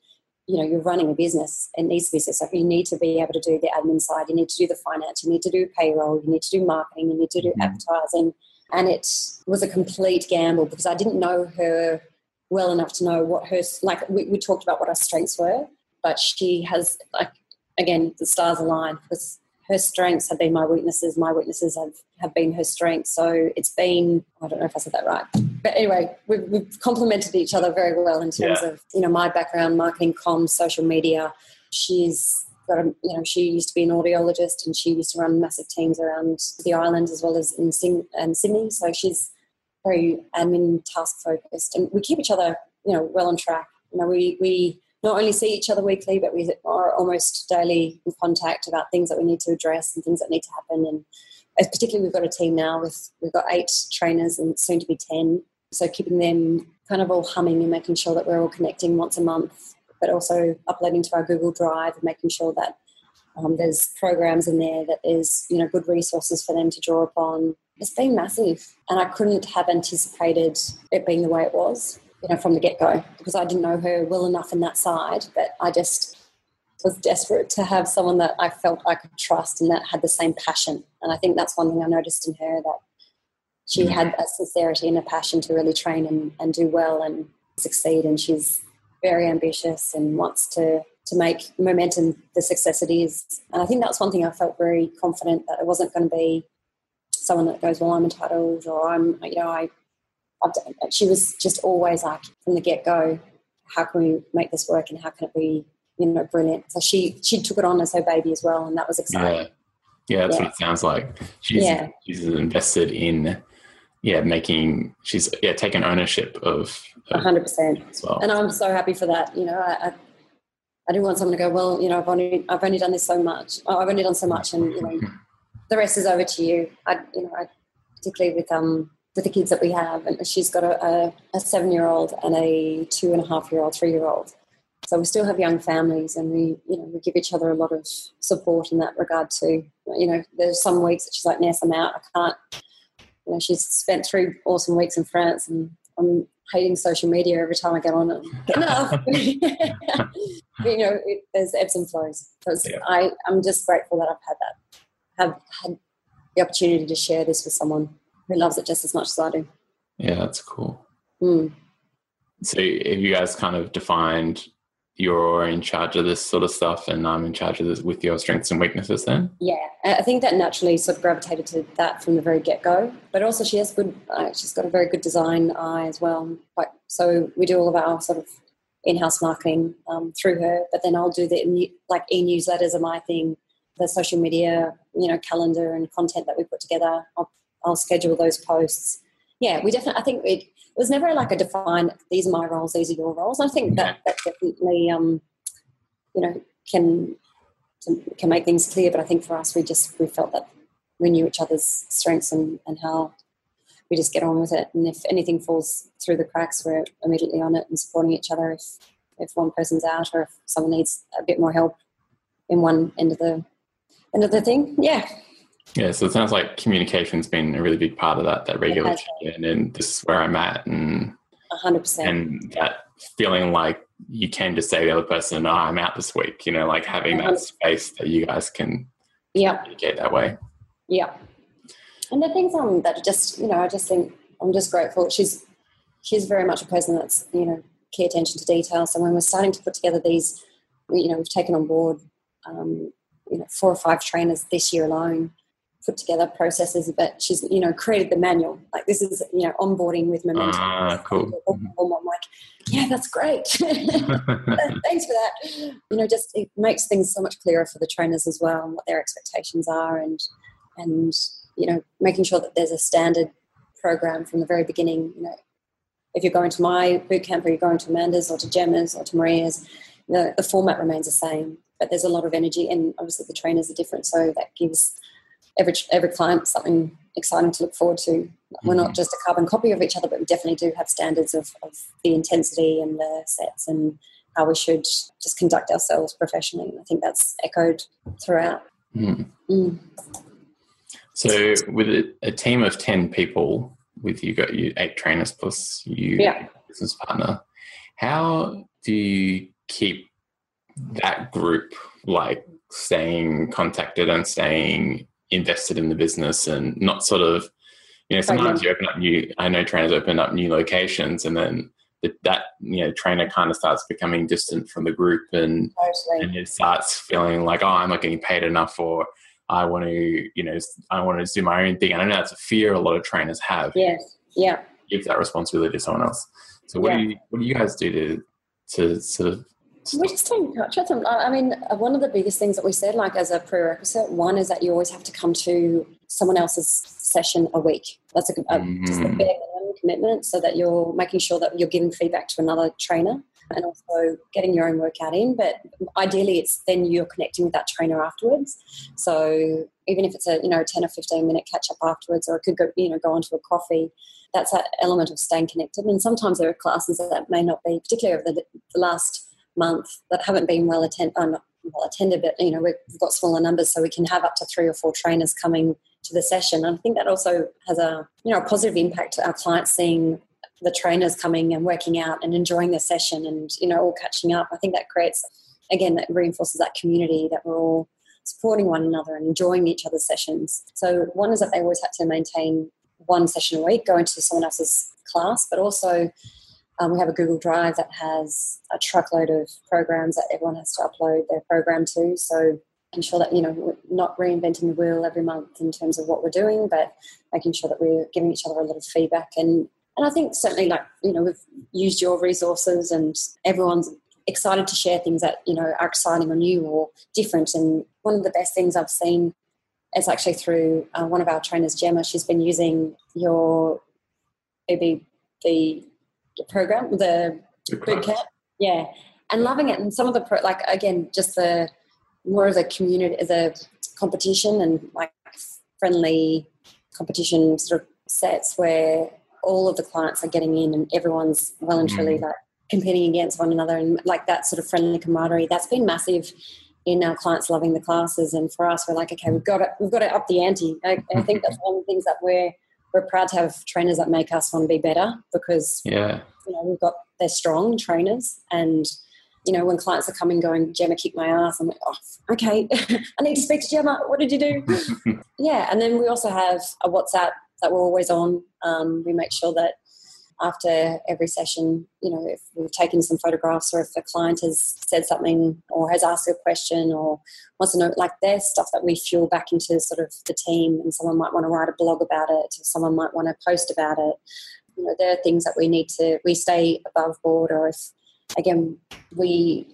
you know you're running a business. It needs to be successful. You need to be able to do the admin side. You need to do the finance. You need to do payroll. You need to do marketing. You need to do mm-hmm. advertising. And it was a complete gamble because i didn't know her well enough to know what her like we, we talked about what our strengths were but she has like again the stars aligned because her strengths have been my weaknesses my weaknesses have, have been her strengths. So it's been i don't know if i said that right. But anyway we've, we've complemented each other very well in terms yeah. of you know my background marketing comms social media. She's got a you know she used to be an audiologist and she used to run massive teams around the island as well as in Sing- and sydney. So she's very admin task focused and we keep each other you know well on track. You know we we not only see each other weekly, but we are almost daily in contact about things that we need to address and things that need to happen. And particularly we've got a team now with we've got eight trainers and soon to be ten. So keeping them kind of all humming and making sure that we're all connecting once a month, but also uploading to our Google Drive and making sure that um, there's programs in there that there's you know good resources for them to draw upon. It's been massive, and I couldn't have anticipated it being the way it was, you know, from the get go because I didn't know her well enough in that side. But I just was desperate to have someone that I felt I could trust and that had the same passion. And I think that's one thing I noticed in her that she mm. had a sincerity and a passion to really train and, and do well and succeed. And she's very ambitious and wants to to make momentum the success it is. And I think that's one thing I felt very confident that it wasn't going to be someone that goes, well, I'm entitled or I'm, you know, I. she was just always like from the get go, how can we make this work and how can it be you know, brilliant. So she she took it on as her baby as well, and that was exciting. Yeah, yeah that's yeah. what it sounds like. She's yeah. she's invested in yeah making she's yeah taken ownership of hundred percent as well. And I'm so happy for that. You know, I, I I didn't want someone to go, well, you know, I've only I've only done this so much. Oh, I've only done so much, and you know, the rest is over to you. I, you know, I, particularly with um with the kids that we have, and she's got a, a, a seven year old and a two and a half year old, three year old, so we still have young families, and we, you know, we give each other a lot of support in that regard too. You know, there's some weeks that she's like, "Ness, I'm out. I can't." You know, she's spent three awesome weeks in France, and I'm hating social media every time I get on it. Enough. you know, it, there's ebbs and flows. Because yeah. I, I'm just grateful that I've had that, have had the opportunity to share this with someone who loves it just as much as I do. Yeah, that's cool. Mm. So, have you guys kind of defined you're in charge of this sort of stuff and I'm in charge of this with your strengths and weaknesses then? Yeah, I think that naturally sort of gravitated to that from the very get go. But also, she has good, uh, she's got a very good design eye as well. so we do all of our sort of in house marketing um, through her, but then I'll do the like e newsletters are my thing, the social media, you know, calendar and content that we put together. I'll, I'll schedule those posts. Yeah, we definitely, I think it, it was never like a defined these are my roles these are your roles. I think that that definitely um you know can can make things clear. But i think for us we just we felt that we knew each other's strengths and, and how we just get on with it. And if anything falls through the cracks we're immediately on it and supporting each other. If if one person's out or if someone needs a bit more help in one end of the end of the thing yeah yeah, so it sounds like communication's been a really big part of that, that regular and this is where I'm at and 100%. And that feeling like you can just say to the other person, oh, I'm out this week, you know, like having that space that you guys can yeah. communicate that way. Yeah. And the things um, that just, you know, I just think I'm just grateful. She's, she's very much a person that's, you know, key attention to detail. So when we're starting to put together these, you know, we've taken on board, um, you know, four or five trainers this year alone put together processes, but she's you know created the manual. Like this is you know onboarding with momentum. Ah, cool. I'm like, yeah, that's great. Thanks for that. You know, just it makes things so much clearer for the trainers as well, and what their expectations are, and and you know making sure that there's a standard program from the very beginning. You know, if you're going to my boot camp or you're going to Amanda's or to Gemma's or to Maria's, the, the format remains the same, but there's a lot of energy, and obviously the trainers are different, so that gives every every client something exciting to look forward to. Mm-hmm. We're not mm-hmm. just a carbon copy of each other, but we definitely do have standards of, of the intensity and the sets and how we should just conduct ourselves professionally. And I think that's echoed throughout. Mm. Mm. So, with a, team of ten people, with you got you eight trainers plus you yeah. business partner, how do you keep that group like staying contacted and staying invested in the business and not sort of you know sometimes you open up new i know trainers open up new locations and then the, that you know trainer kind of starts becoming distant from the group and and it starts feeling like oh i'm not getting paid enough or i want to you know i want to do my own thing. And i know that's a fear a lot of trainers have. Yes yeah. Give that responsibility to someone else. So what yeah. do you what do you guys do to to sort of we just stay in touch with them. I mean, one of the biggest things that we said, like as a prerequisite, one is that you always have to come to someone else's session a week. That's a, mm-hmm. just a bare minimum commitment, so that you're making sure that you're giving feedback to another trainer. and also getting your own workout in. But ideally, it's then you're connecting with that trainer afterwards. So even if it's a you know 10 or 15 minute catch up afterwards, or it could go you know go on to a coffee, that's that element of staying connected. And sometimes there are classes that may not be, particularly over the, the last month, that haven't been well attended. Uh, well attended, but you know we've got smaller numbers, so we can have up to three or four trainers coming to the session. And I think that also has a you know a positive impact to our clients seeing the trainers coming and working out and enjoying the session and you know all catching up. I think that creates again that reinforces that community that we're all supporting one another and enjoying each other's sessions. So one is that they always had to maintain one session a week, go into someone else's class, but also um, we have a Google Drive that has a truckload of programs that everyone has to upload their program to. So ensure that you know we're not reinventing the wheel every month in terms of what we're doing, but making sure that we're giving each other a lot of feedback and and I think certainly like you know we've used your resources and everyone's excited to share things that you know are exciting or new or different. And one of the best things I've seen is actually through uh, one of our trainers, Gemma. She's been using your maybe the, the program, the boot camp, yeah, and loving it. And some of the pro, like again, just the more of the community, the competition and like friendly competition sort of sets where all of the clients are getting in and everyone's well and truly mm. like competing against one another. And like that sort of friendly camaraderie that's been massive in our clients loving the classes. And for us we're like okay we've got to we've got to up the ante. I, I think that's one of the things that we're we're proud to have trainers that make us want to be better because yeah. you know we've got they're strong trainers and you know when clients are coming going gemma kicked my ass? I'm like oh okay. I need to speak to gemma what did you do? Yeah and then we also have a whatsapp that we're always on. Um, we make sure that after every session, you know, if we've taken some photographs or if a client has said something or has asked a question or wants to know, like there's stuff that we fuel back into sort of the team and someone might want to write a blog about it or someone might want to post about it. You know, there are things that we need to, we stay above board or if, again, we,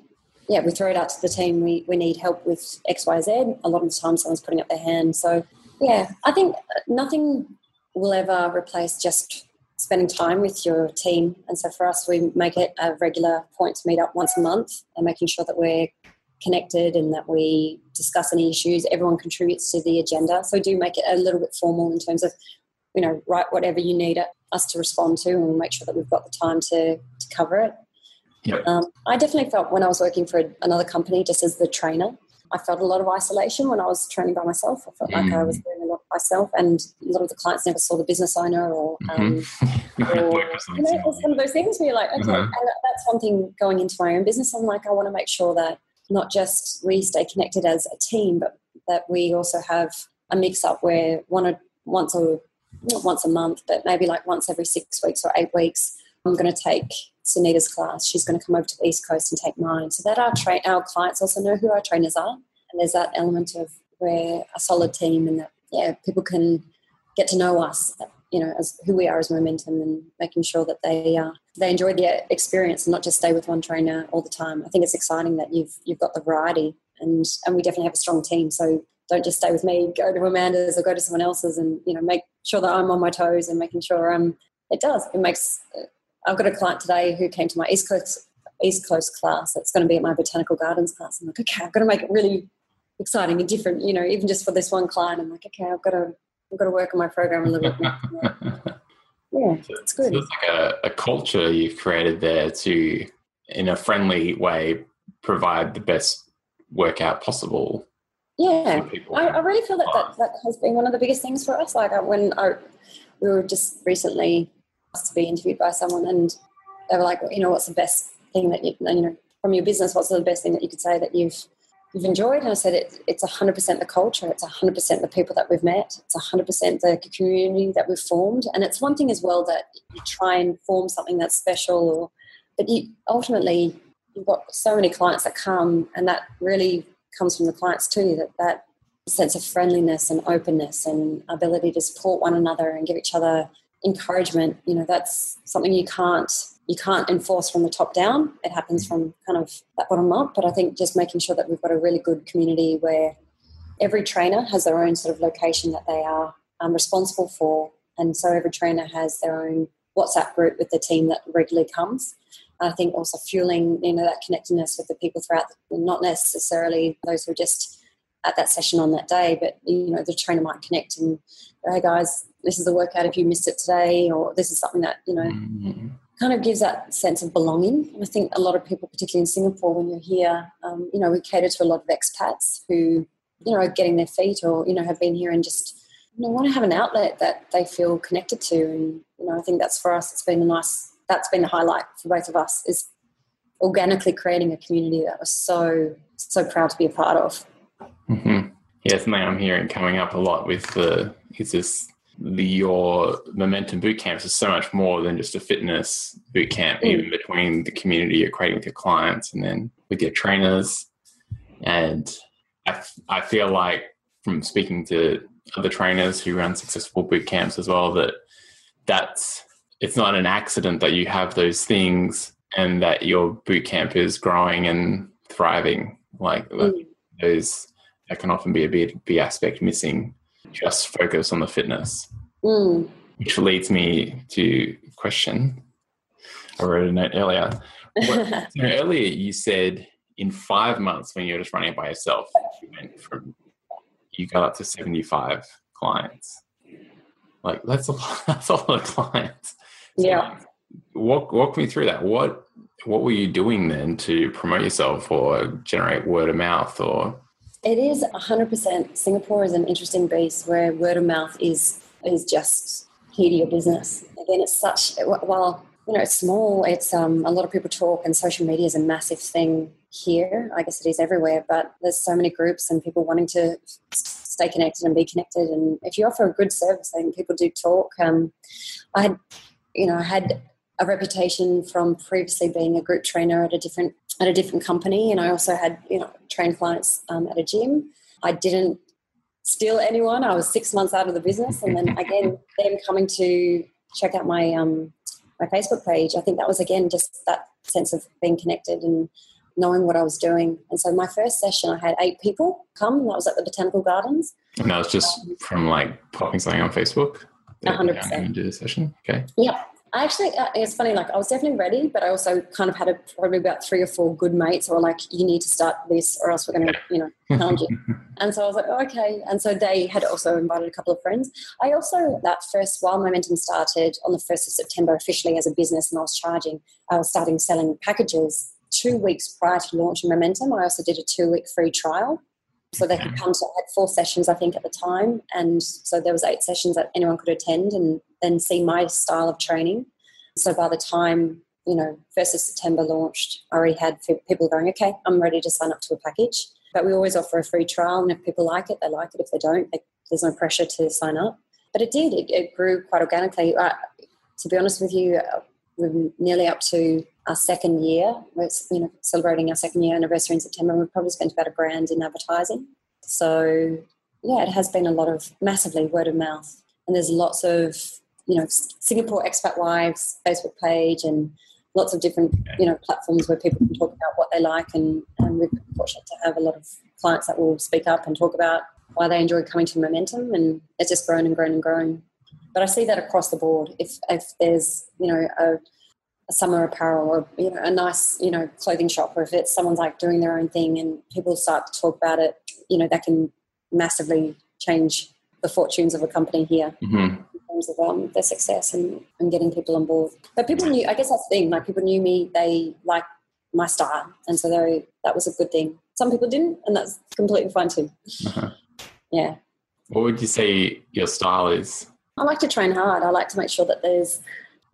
yeah, we throw it out to the team, we, we need help with X, Y, Z. A lot of the time someone's putting up their hand. So, yeah, I think uh, nothing will ever replace just spending time with your team. And so for us, we make it a regular point to meet up once a month and making sure that we're connected and that we discuss any issues. Everyone contributes to the agenda. So we do make it a little bit formal in terms of, you know, write whatever you need us to respond to and we'll make sure that we've got the time to, to cover it. Yep. Um, I definitely felt when I was working for another company, just as the trainer, I felt a lot of isolation when I was training by myself. I felt mm. like I was mm. doing a lot myself, and a lot of the clients never saw the business owner, or, um, mm-hmm. or you know, it's one of those things where you're like, okay, mm-hmm. and that's one thing going into my own business. I'm like, I want to make sure that not just we stay connected as a team, but that we also have a mix up where one or once or not once a month, but maybe like once every six weeks or eight weeks, I'm going to take Sunita's class. She's going to come over to the East Coast and take mine, so that our tra- our clients also know who our trainers are, and there's that element of we're a solid team, and that yeah, people can get to know us, you know, as who we are as Momentum, and making sure that they uh, they enjoy the experience and not just stay with one trainer all the time. I think it's exciting that you've you've got the variety, and and we definitely have a strong team. So don't just stay with me. Go to Amanda's or go to someone else's, and you know, make sure that I'm on my toes and making sure um it does. It makes I've got a client today who came to my East Coast East Coast class. It's going to be at my botanical gardens class. I'm like, okay, I've got to make it really exciting and different. You know, even just for this one client, I'm like, okay, I've got to I've got to work on my program a little bit more. yeah, it's good. So it's like a, a culture you've created there to, in a friendly way, provide the best workout possible. Yeah, I, I, really feel that, that that has been one of the biggest things for us. Like uh, when I, we were just recently to be interviewed by someone and they were like, well, you know, what's the best thing that you, you know, from your business, what's the best thing that you could say that you've you've enjoyed? And I said, it, it's 100% the culture. It's 100% the people that we've met. It's 100% the community that we've formed. And it's one thing as well that you try and form something that's special, or, but you ultimately you've got so many clients that come, and that really comes from the clients too. That that sense of friendliness and openness and ability to support one another and give each other encouragement you know that's something you can't you can't enforce from the top down. It happens from kind of that bottom up but i think just making sure that we've got a really good community where every trainer has their own sort of location that they are um, responsible for. And so every trainer has their own whatsapp group with the team that regularly comes. I think also fueling, you know, that connectedness with the people throughout, the, not necessarily those who are just at that session on that day, but you know, the trainer might connect and hey guys, this is a workout if you missed it today, or this is something that, you know, mm-hmm. kind of gives that sense of belonging. And I think a lot of people, particularly in Singapore, when you're here, um, you know, we cater to a lot of expats who, you know, are getting their feet or, you know, have been here and just, you know, want to have an outlet that they feel connected to. And, you know, I think that's for us, it's been a nice that's been the highlight for both of us is organically creating a community that was so so proud to be a part of. Mm-hmm. Yeah, something I'm hearing coming up a lot with the is this the your momentum boot camps is so much more than just a fitness boot camp, mm. even between the community you're creating with your clients and then with your trainers. And I, I feel like from speaking to other trainers who run successful boot camps as well that that's it's not an accident that you have those things and that your boot camp is growing and thriving. Like mm. those, that can often be a big, big aspect missing. Just focus on the fitness, mm. which leads me to question. I wrote a note earlier. What, so earlier, you said in five months when you were just running it by yourself, you went from you got up to 75 clients. Like that's a that's a lot of clients. So yeah. Walk walk me through that. What what were you doing then to promote yourself or generate word of mouth or it is 100% singapore is an interesting base where word of mouth is is just key to your business. Again it's such while you know it's small it's um, a lot of people talk and social media is a massive thing here. I guess it is everywhere but there's so many groups and people wanting to stay connected and be connected. And if you offer a good service i think people do talk. Um, i had you know, I had a reputation from previously being a group trainer at a different at a different company, and I also had you know trained clients um, at a gym. I didn't steal anyone. I was six months out of the business, and then again, them coming to check out my um, my Facebook page. I think that was again just that sense of being connected and knowing what I was doing. And so my first session, I had eight people come. That was at the Botanical Gardens. And that was just from like popping something on Facebook hundred percent. Do the session, okay? Yeah, I actually, uh, it's funny. Like, I was definitely ready, but I also kind of had a, probably about three or four good mates who were like, "You need to start this, or else we're going to, you know, challenge you." and so I was like, oh, "Okay." And so they had also invited a couple of friends. I also that first while Momentum started on the first of September officially as a business, and I was charging. I was starting selling packages two weeks prior to launching Momentum. I also did a two week free trial so they could come to I had four sessions I think at the time, and so there was eight sessions that anyone could attend and then see my style of training. So by the time you know first of September launched, I already had people going, okay, I'm ready to sign up to a package. But we always offer a free trial, and if people like it, they like it. If they don't, they, there's no pressure to sign up. But it did; it, it grew quite organically. Uh, to be honest with you, uh, we're nearly up to our second year. We're you know celebrating our second year anniversary in September. We've probably spent about a grand in advertising. So yeah, it has been a lot of massively word of mouth, and there's lots of you know Singapore expat wives Facebook page and lots of different you know platforms where people can talk about what they like, and, and we're fortunate to have a lot of clients that will speak up and talk about why they enjoy coming to Momentum, and it's just grown and grown and grown. But I see that across the board. If if there's you know a a summer apparel or you know a nice you know clothing shop or if it's someone's like doing their own thing and people start to talk about it you know that can massively change the fortunes of a company here mm-hmm. in terms of um, their success and, and getting people on board. But people knew i guess that's the thing like people knew me they like my style and so they, that was a good thing. Some people didn't and that's completely fine too. Uh-huh. yeah. What would you say your style is? I like to train hard. I like to make sure that there's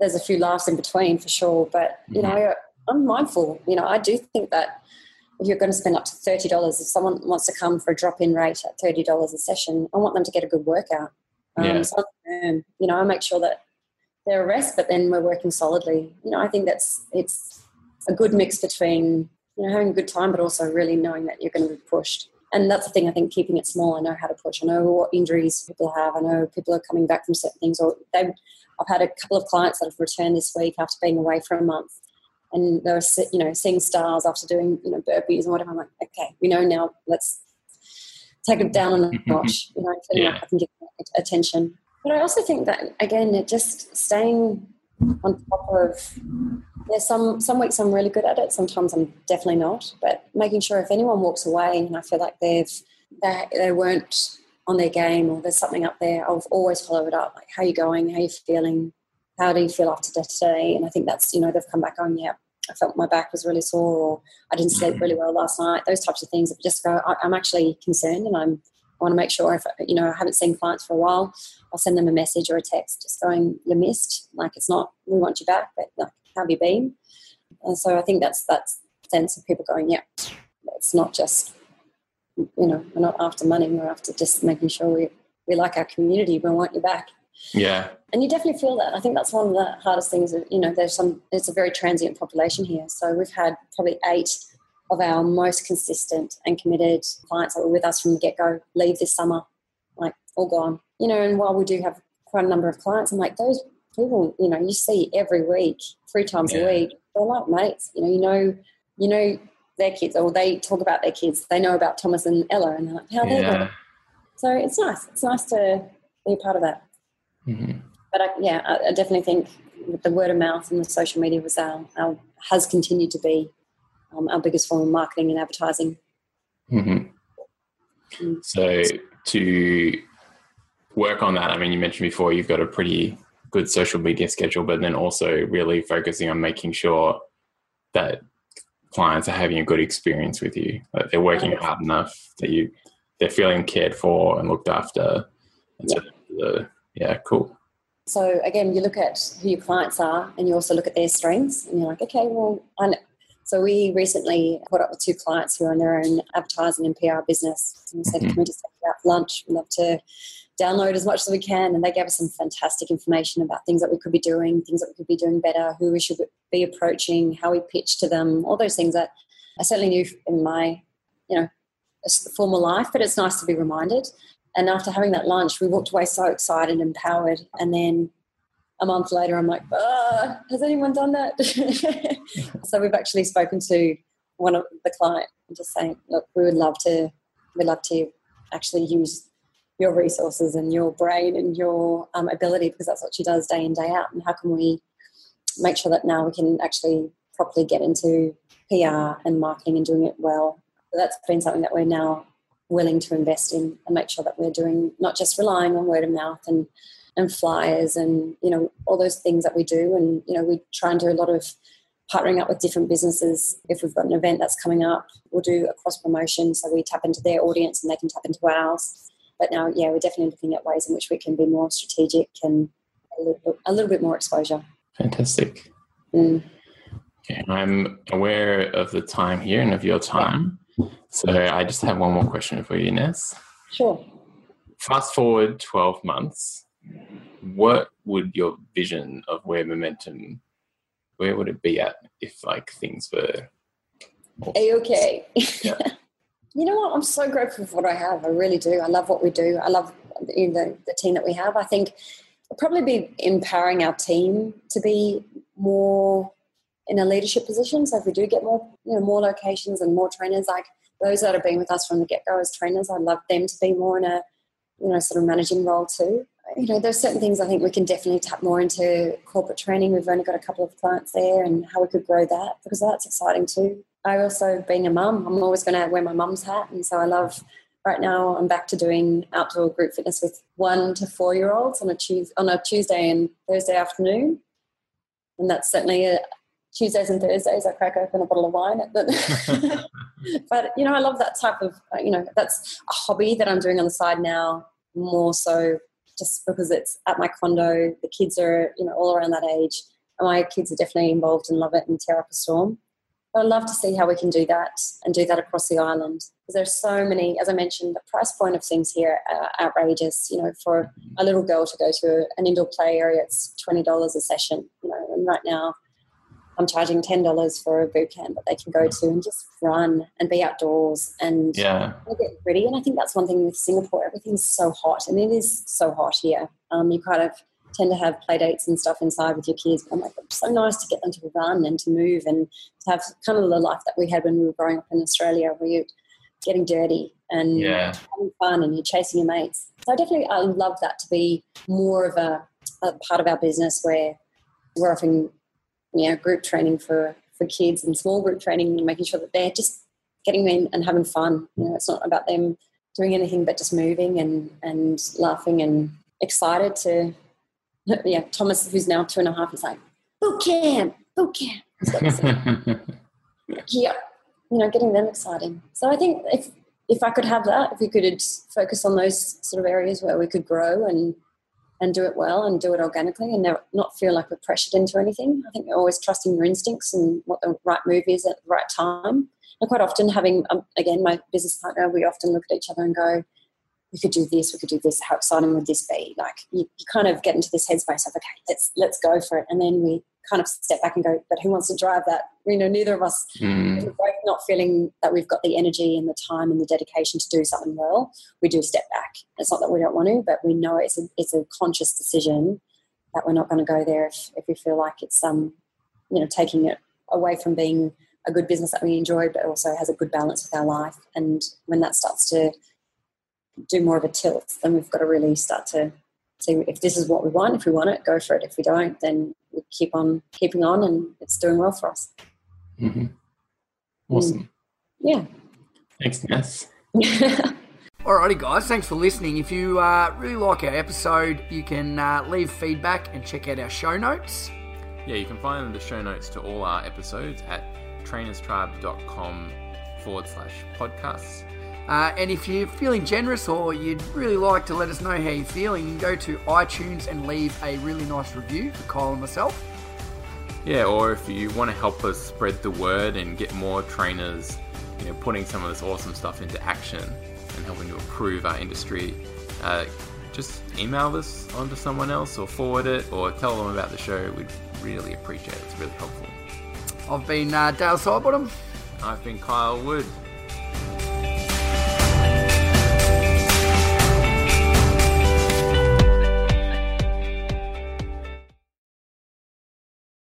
there's a few laughs in between for sure. But you mm-hmm. know, I'm mindful. You know, I do think that if you're going to spend up to thirty dollars, if someone wants to come for a drop-in rate at thirty dollars a session, I want them to get a good workout. Um, yeah. So, um, you know, I make sure that they're a rest, but then we're working solidly. You know, I think that's it's a good mix between you know having a good time, but also really knowing that you're going to be pushed. And that's the thing. I think keeping it small. I know how to push. I know what injuries people have. I know people are coming back from certain things, or they I've had a couple of clients that have returned this week after being away for a month, and they were you know seeing stars after doing you know burpees and whatever. I'm like, okay, we know now. Let's take it down a mm-hmm. notch. You know, yeah. I can give attention. But I also think that again, it just staying on top of yeah, some some weeks I'm really good at it. Sometimes I'm definitely not. But making sure if anyone walks away and I feel like they've they, they weren't on their game or there's something up there, I'll always follow it up. Like, how are you going? How are you feeling? How do you feel after today? And I think that's you know they've come back on. Yeah, I felt my back was really sore, or I didn't sleep really well last night. Those types of things. Just go. I'm actually concerned, and I'm I want to make sure if you know I haven't seen clients for a while, I'll send them a message or a text, just going, "You missed. Like it's not. We want you back, but like, how have you been?" And so I think that's that's sense of people going, "Yeah, it's not just you know we're not after money. We're after just making sure we we like our community. We want you back." Yeah. And you definitely feel that. I think that's one of the hardest things. you know, there's some. It's a very transient population here, so we've had probably eight of our most consistent and committed clients that were with us from the get go leave this summer, like all gone. You know, and while we do have quite a number of clients, I'm like, those people, you know, you see every week, three times yeah. a week, they're like mates. You know, you know, you know their kids, or they talk about their kids. They know about Thomas and Ella, and they're like, how yeah. they So it's nice. It's nice to be a part of that. Mm-hmm. But I, yeah, I, I, definitely think the word of mouth and the social media was our, our has continued to be um, our biggest form of marketing and advertising. Mm-hmm. Mm. So to work on that, I mean, you mentioned before you've got a pretty good social media schedule, but then also really focusing on making sure that clients are having a good experience with you, that they're working hard enough, that you they're feeling cared for and looked after. And yeah. so yeah, cool. So again, you look at who your clients are, and you also look at their strengths, and you're like, okay, well, I, know. so we recently caught up with two clients who are in their own advertising and PR business. And we said, mm-hmm. can we just take out for lunch? We'd love to download as much as we can. And they gave us some fantastic information about things that we could be doing, things that we could be doing better, who we should be approaching, how we pitch to them, all those things that I certainly knew in my, you know, formal life, but it's nice to be reminded. And after having that lunch, we walked away so excited and empowered. And then a month later, I'm like, oh, has anyone done that? so we've actually spoken to one of the client and just saying, look, we would love to, we'd love to actually use your resources and your brain and your um, ability because that's what she does day in day out. And how can we make sure that now we can actually properly get into PR and marketing and doing it well? So that's been something that we're now willing to invest in and make sure that we're doing not just relying on word of mouth and and flyers and you know all those things that we do and you know we try and do a lot of partnering up with different businesses if we've got an event that's coming up we'll do a cross promotion so we tap into their audience and they can tap into ours but now yeah we're definitely looking at ways in which we can be more strategic and a little, a little bit more exposure fantastic mm. okay i'm aware of the time here and of your time so i just have one more question for you Ness. sure fast forward 12 months what would your vision of where momentum where would it be at if like things were a okay yeah. you know what? I'm so grateful for what i have. I really do. I love what we do. I love the, the team that we have. I think will probably be empowering our team to be more in a leadership position. So if we do get more you know more locations and more trainers like those that have been with us from the get-go as trainers i'd love them to be more in a you know sort of managing role too. You know, there's certain things I think we can definitely tap more into corporate training. We've only got a couple of clients there and how we could grow that because that's exciting too. I also, being a mum, I'm always going to wear my mum's hat. And so I love, right now, I'm back to doing outdoor group fitness with one to four year olds on a, Tuesday, on a Tuesday and Thursday afternoon. And that's certainly a, Tuesdays and Thursdays, I crack open a bottle of wine. But, but, you know, I love that type of, you know, that's a hobby that I'm doing on the side now more so just because it's at my condo. The kids are, you know, all around that age. And my kids are definitely involved and love it and tear up a storm. I'd love to see how we can do that and do that across the island. Because there's so many, as I mentioned, the price point of things here are outrageous. You know, for a little girl to go to an indoor play area, it's twenty dollars a session. You know, and right now I'm charging ten dollars for a boot camp that they can go to and just run and be outdoors and yeah. get ready. And I think that's one thing with Singapore. Everything's so hot, and it is so hot here. Um, you kind of tend to have play dates and stuff inside with your kids. But I'm like, it's so nice to get them to run and to move and to have kind of the life that we had when we were growing up in Australia, where you're getting dirty and yeah. having fun and you're chasing your mates. So I definitely I love that to be more of a, a part of our business where we're offering you know, group training for, for kids and small group training and making sure that they're just getting in and having fun. You know, it's not about them doing anything but just moving and, and laughing and excited to, yeah, Thomas, who's now two and a half, is like, boot camp, boot camp. yeah, you know, getting them exciting. So I think if, if I could have that, if we could focus on those sort of areas where we could grow and and do it well and do it organically and not feel like we're pressured into anything. I think always trusting your instincts and what the right move is at the right time and quite often, having, um, again, my business partner, we often look at each other and go, we could do this, we could do this, how exciting would this be? Like you, you kind of get into this headspace of, okay, let's, let's go for it. And then we kind of step back and go, but who wants to drive that? You know, neither of us, mm. both not feeling that we've got the energy and the time and the dedication to do something well. We do step back. It's not that we don't want to, but we know it's a, it's a conscious decision that we're not going to go there if, if we feel like it's, um, you know, taking it away from being a good business that we enjoy, but also has a good balance with our life. And when that starts to do more of a tilt, then we've got to really start to see if this is what we want. If we want it, go for it. If we don't, then we keep on keeping on, and it's doing well for us. Mm-hmm. Awesome. Mm. Yeah. Thanks, Ness. Alrighty, guys, thanks for listening. If you uh, really like our episode, you can uh, leave feedback and check out our show notes. Yeah, you can find the show notes to all our episodes at trainerstribe.com forward slash podcasts. Uh, and if you're feeling generous or you'd really like to let us know how you're feeling, you can go to iTunes and leave a really nice review for Kyle and myself. Yeah, or if you want to help us spread the word and get more trainers, you know, putting some of this awesome stuff into action and helping to improve our industry, uh, just email this onto someone else or forward it or tell them about the show. We'd really appreciate it. It's really helpful. I've been uh, Dale Sidebottom. I've been Kyle Wood.